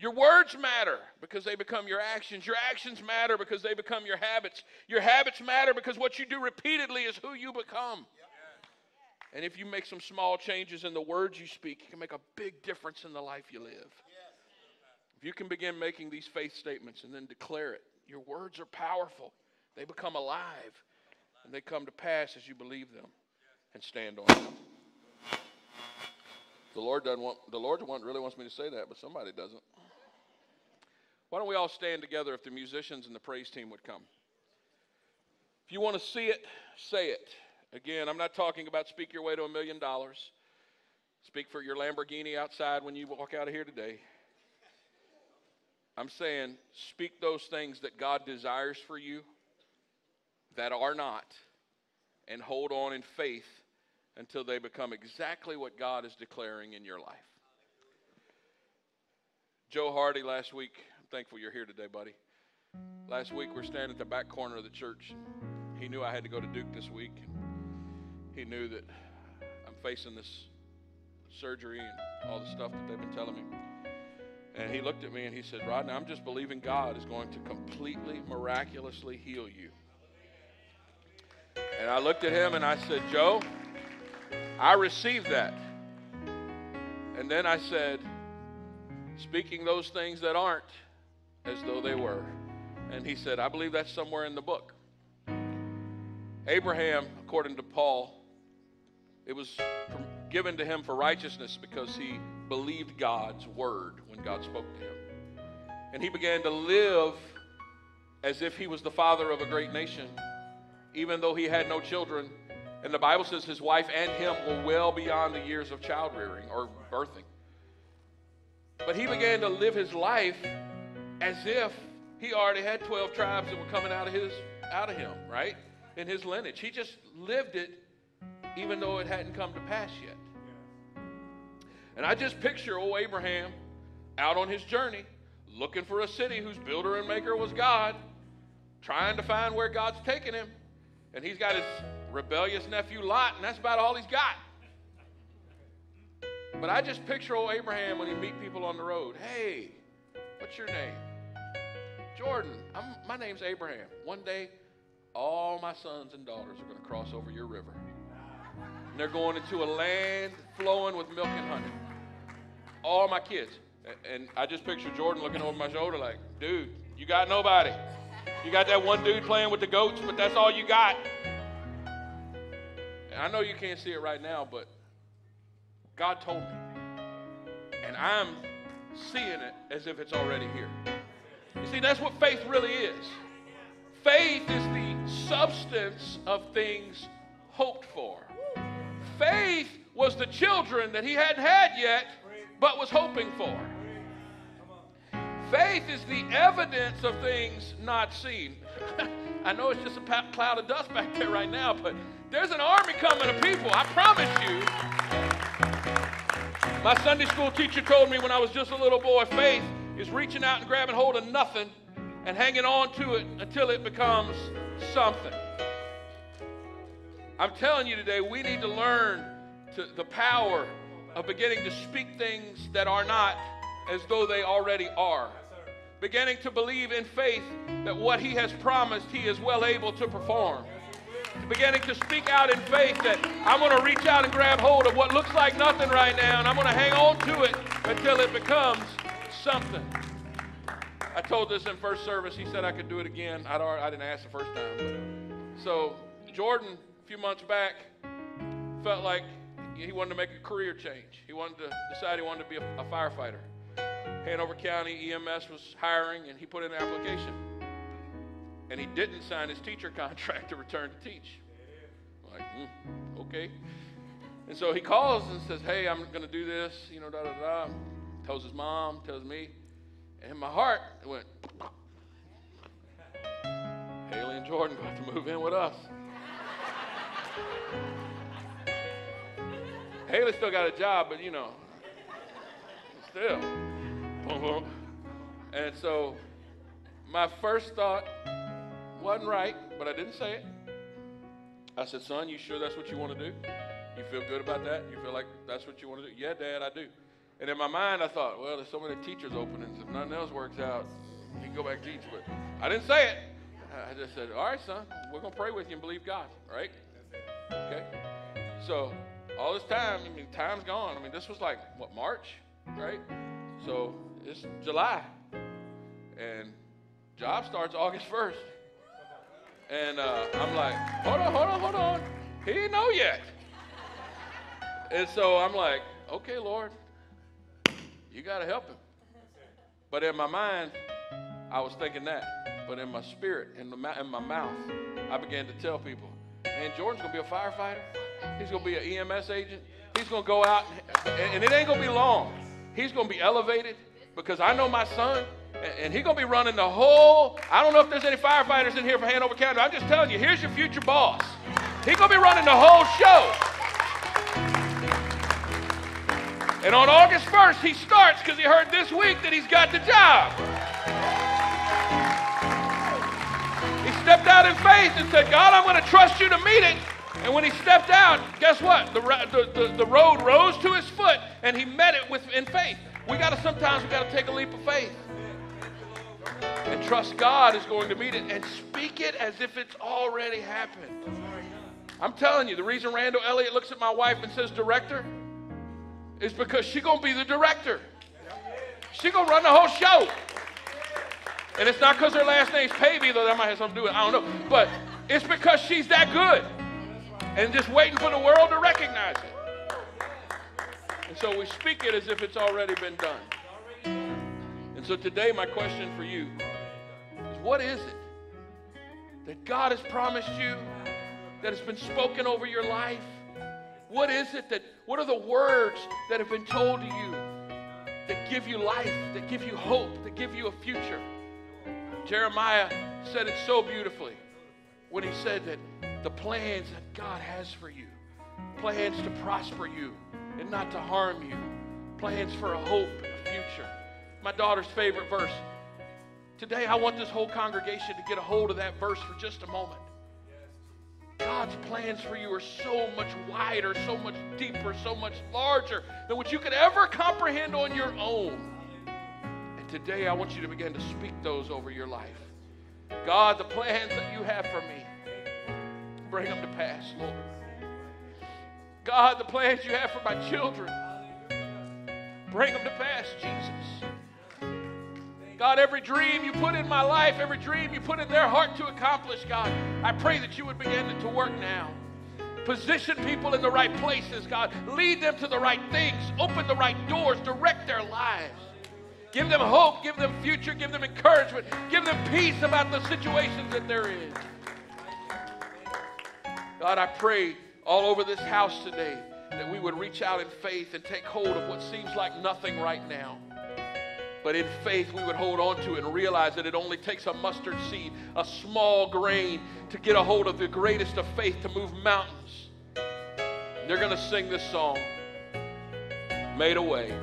Your words matter because they become your actions. Your actions matter because they become your habits. Your habits matter because what you do repeatedly is who you become. And if you make some small changes in the words you speak, you can make a big difference in the life you live. If you can begin making these faith statements and then declare it, your words are powerful. They become alive and they come to pass as you believe them and stand on them. The Lord doesn't want the Lord really wants me to say that, but somebody doesn't. Why don't we all stand together if the musicians and the praise team would come? If you want to see it, say it. Again, I'm not talking about speak your way to a million dollars. Speak for your Lamborghini outside when you walk out of here today. I'm saying speak those things that God desires for you that are not and hold on in faith until they become exactly what God is declaring in your life. Joe Hardy last week thankful you're here today, buddy. Last week we are standing at the back corner of the church. He knew I had to go to Duke this week. He knew that I'm facing this surgery and all the stuff that they've been telling me. And he looked at me and he said, Rodney, I'm just believing God is going to completely, miraculously heal you. And I looked at him and I said, Joe, I received that. And then I said, speaking those things that aren't, as though they were. And he said, I believe that's somewhere in the book. Abraham, according to Paul, it was given to him for righteousness because he believed God's word when God spoke to him. And he began to live as if he was the father of a great nation, even though he had no children. And the Bible says his wife and him were well beyond the years of child rearing or birthing. But he began to live his life as if he already had 12 tribes that were coming out of his out of him, right? In his lineage. He just lived it even though it hadn't come to pass yet. And I just picture old Abraham out on his journey, looking for a city whose builder and maker was God, trying to find where God's taking him. And he's got his rebellious nephew Lot, and that's about all he's got. But I just picture old Abraham when he meet people on the road. Hey, what's your name? Jordan, I'm, my name's Abraham. One day, all my sons and daughters are going to cross over your river. And they're going into a land flowing with milk and honey. All my kids. And I just picture Jordan looking over my shoulder like, dude, you got nobody. You got that one dude playing with the goats, but that's all you got. And I know you can't see it right now, but God told me. And I'm seeing it as if it's already here. You see, that's what faith really is. Faith is the substance of things hoped for. Faith was the children that he hadn't had yet, but was hoping for. Faith is the evidence of things not seen. <laughs> I know it's just a cloud of dust back there right now, but there's an army coming of people. I promise you. My Sunday school teacher told me when I was just a little boy faith is reaching out and grabbing hold of nothing and hanging on to it until it becomes something. I'm telling you today, we need to learn to the power of beginning to speak things that are not as though they already are. Beginning to believe in faith that what He has promised, He is well able to perform. Beginning to speak out in faith that I'm going to reach out and grab hold of what looks like nothing right now, and I'm going to hang on to it until it becomes something. I told this in first service. He said I could do it again. I'd, I didn't ask the first time. So Jordan, a few months back, felt like he wanted to make a career change. He wanted to decide he wanted to be a, a firefighter. Hanover County EMS was hiring, and he put in an application. And he didn't sign his teacher <laughs> contract to return to teach. I'm like, mm, okay. And so he calls and says, Hey, I'm going to do this, you know, da da da. Tells his mom, tells me. And in my heart, it went, Haley and Jordan going to move in with us. Haley still got a job, but you know, still. And so my first thought wasn't right, but I didn't say it. I said, Son, you sure that's what you want to do? You feel good about that? You feel like that's what you want to do? Yeah, Dad, I do. And in my mind, I thought, well, there's so many teachers' openings. If nothing else works out, you can go back teach. But I didn't say it. I just said, all right, son, we're going to pray with you and believe God, right? Okay? So all this time, I mean, time's gone. I mean, this was like, what, March, right? So it's July. And job starts August 1st. And uh, I'm like, hold on, hold on, hold on. He didn't know yet. And so I'm like, okay, Lord, you got to help him. But in my mind, I was thinking that. But in my spirit, in, the, in my mouth, I began to tell people, man, Jordan's going to be a firefighter. He's going to be an EMS agent. He's going to go out, and, and it ain't going to be long. He's going to be elevated because I know my son, and, he's going to be running the whole. I don't know if there's any firefighters in here for Hanover County. I'm just telling you, here's your future boss. He's going to be running the whole show. And on August 1st, he starts because he heard this week that he's got the job. He stepped out in faith and said, God, I'm going to trust you to meet it. And when he stepped out, guess what? The, the, the, the road rose to his foot and he met it with in faith. We got to sometimes we got to take a leap of faith and trust God is going to meet it and speak it as if it's already happened. I'm telling you, the reason Randall Elliott looks at my wife and says director is because she's going to be the director. She's going to run the whole show. And it's not because her last name's Pavey, though that might have something to do with it. I don't know. But it's because she's that good and just waiting for the world to recognize it. And so we speak it as if it's already been done. And so today, my question for you is what is it that God has promised you, that has been spoken over your life? What is it that, what are the words that have been told to you that give you life, that give you hope, that give you a future? Jeremiah said it so beautifully when he said that the plans that God has for you plans to prosper you and not to harm you, plans for a hope and a future. My daughter's favorite verse. Today, I want this whole congregation to get a hold of that verse for just a moment. God's plans for you are so much wider, so much deeper, so much larger than what you could ever comprehend on your own. And today, I want you to begin to speak those over your life. God, the plans that you have for me, bring them to pass, Lord. God, the plans you have for my children, bring them to pass, Jesus. God, every dream you put in my life, every dream you put in their heart to accomplish, God, I pray that you would begin to work now. Position people in the right places, God. Lead them to the right things. Open the right doors. Direct their lives. Give them hope, give them future, give them encouragement, give them peace about the situations that they're in. God, I pray all over this house today that we would reach out in faith and take hold of what seems like nothing right now. But in faith, we would hold on to it and realize that it only takes a mustard seed, a small grain, to get a hold of the greatest of faith to move mountains. And they're going to sing this song, Made a Way.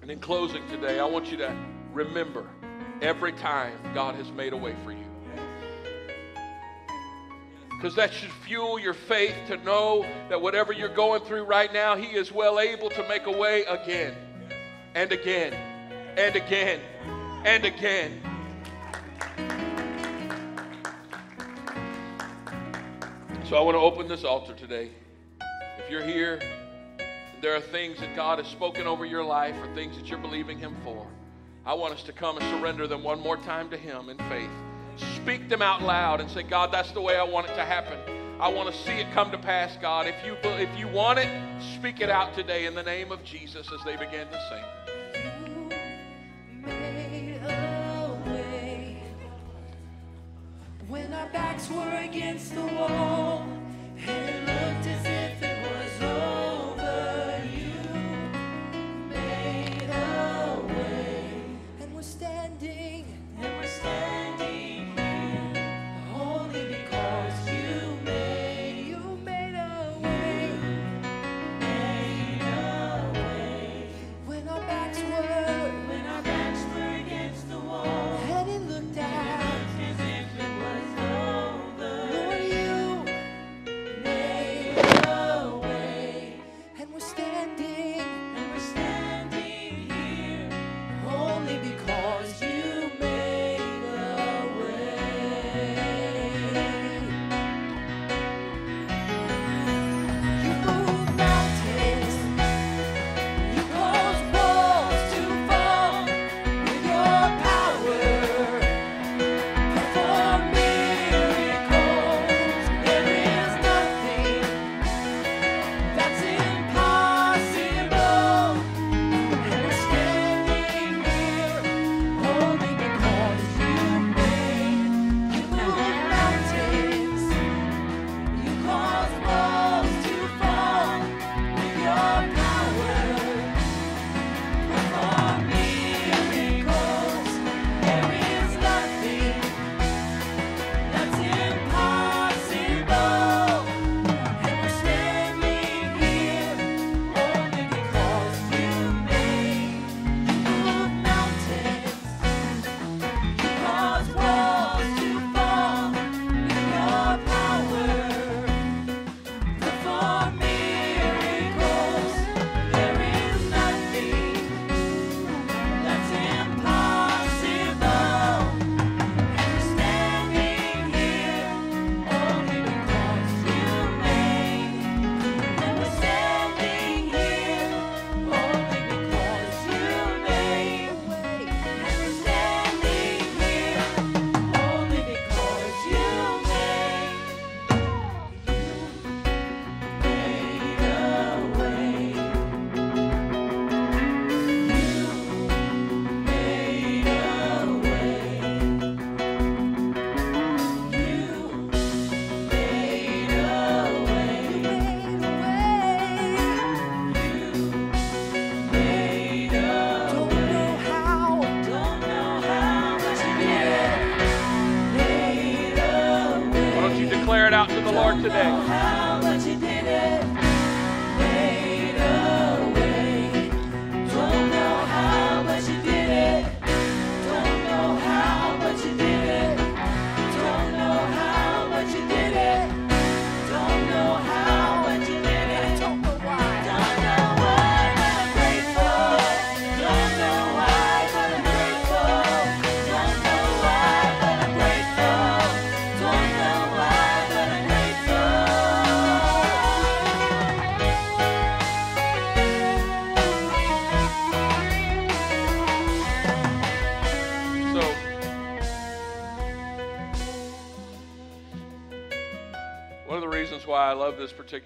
And in closing today, I want you to remember every time God has made a way for you. Because that should fuel your faith to know that whatever you're going through right now, He is well able to make a way again and again and again and again. So I want to open this altar today. If you're here, there are things that God has spoken over your life or things that you're believing Him for. I want us to come and surrender them one more time to Him in faith. Speak them out loud and say, God, that's the way I want it to happen. I want to see it come to pass, God. If you, if you want it, speak it out today in the name of Jesus as they begin to sing. When our backs were against the wall and looked today?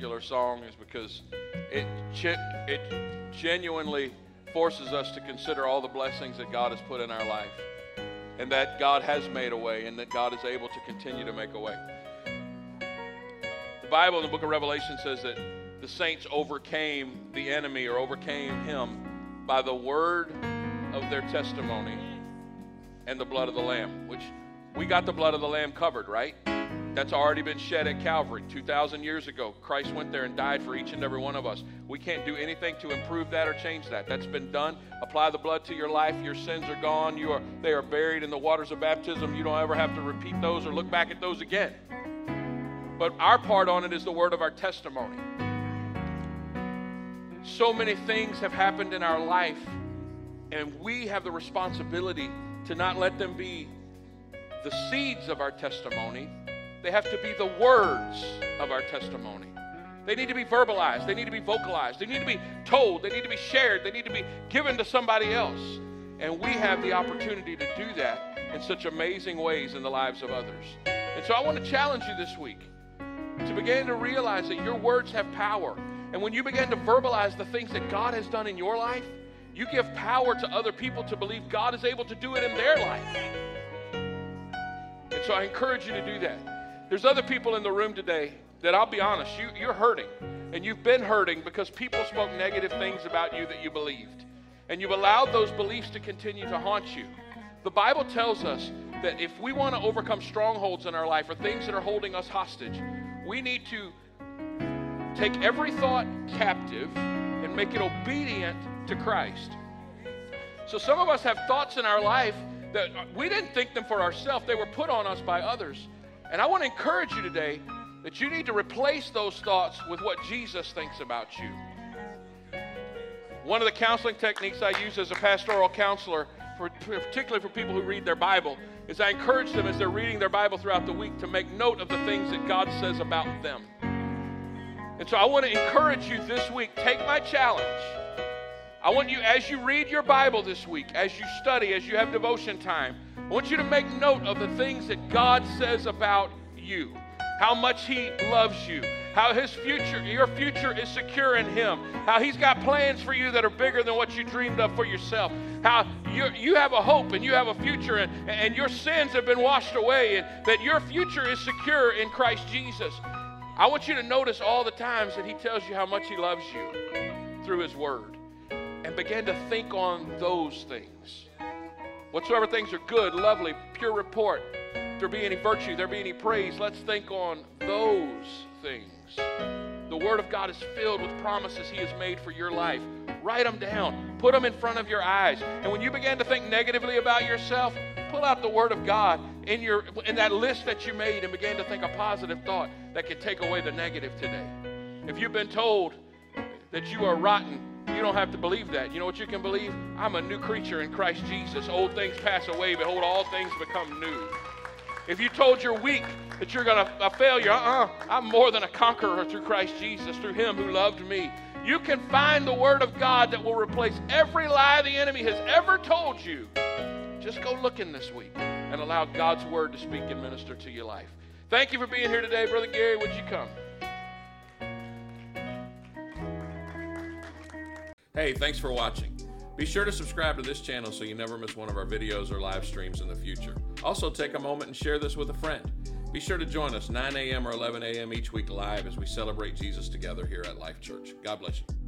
Particular song is because it it genuinely forces us to consider all the blessings that God has put in our life and that God has made a way and that God is able to continue to make a way. The Bible in the book of Revelation says that the saints overcame the enemy or overcame him by the word of their testimony and the blood of the Lamb, which we got the blood of the Lamb covered, right? That's already been shed at Calvary 2,000 years ago. Christ went there and died for each and every one of us. We can't do anything to improve that or change that. That's been done. Apply the blood to your life. Your sins are gone. You are, they are buried in the waters of baptism. You don't ever have to repeat those or look back at those again. But our part on it is the word of our testimony. So many things have happened in our life, and we have the responsibility to not let them be the seeds of our testimony. They have to be the words of our testimony. They need to be verbalized. They need to be vocalized. They need to be told. They need to be shared. They need to be given to somebody else. And we have the opportunity to do that in such amazing ways in the lives of others. And so I want to challenge you this week to begin to realize that your words have power. And when you begin to verbalize the things that God has done in your life, you give power to other people to believe God is able to do it in their life. And so I encourage you to do that. There's other people in the room today that I'll be honest, you, you're hurting. And you've been hurting because people spoke negative things about you that you believed. And you've allowed those beliefs to continue to haunt you. The Bible tells us that if we want to overcome strongholds in our life or things that are holding us hostage, we need to take every thought captive and make it obedient to Christ. So some of us have thoughts in our life that we didn't think them for ourselves, they were put on us by others. And I want to encourage you today that you need to replace those thoughts with what Jesus thinks about you. One of the counseling techniques I use as a pastoral counselor, for, particularly for people who read their Bible, is I encourage them as they're reading their Bible throughout the week to make note of the things that God says about them. And so I want to encourage you this week take my challenge. I want you, as you read your Bible this week, as you study, as you have devotion time, I want you to make note of the things that God says about you. How much He loves you. How His future, your future is secure in Him. How He's got plans for you that are bigger than what you dreamed of for yourself. How you you have a hope and you have a future and, and your sins have been washed away and that your future is secure in Christ Jesus. I want you to notice all the times that He tells you how much He loves you through His Word and begin to think on those things. Whatsoever things are good, lovely, pure report, there be any virtue, there be any praise, let's think on those things. The Word of God is filled with promises He has made for your life. Write them down, put them in front of your eyes. And when you begin to think negatively about yourself, pull out the Word of God in, your, in that list that you made and begin to think a positive thought that can take away the negative today. If you've been told that you are rotten, you don't have to believe that. You know what you can believe? I'm a new creature in Christ Jesus. Old things pass away, behold, all things become new. If you told you're weak, that you're gonna a failure, uh-uh. I'm more than a conqueror through Christ Jesus, through Him who loved me. You can find the Word of God that will replace every lie the enemy has ever told you. Just go looking this week and allow God's Word to speak and minister to your life. Thank you for being here today, Brother Gary. Would you come? Hey, thanks for watching. Be sure to subscribe to this channel so you never miss one of our videos or live streams in the future. Also, take a moment and share this with a friend. Be sure to join us 9 a.m. or 11 a.m. each week live as we celebrate Jesus together here at Life Church. God bless you.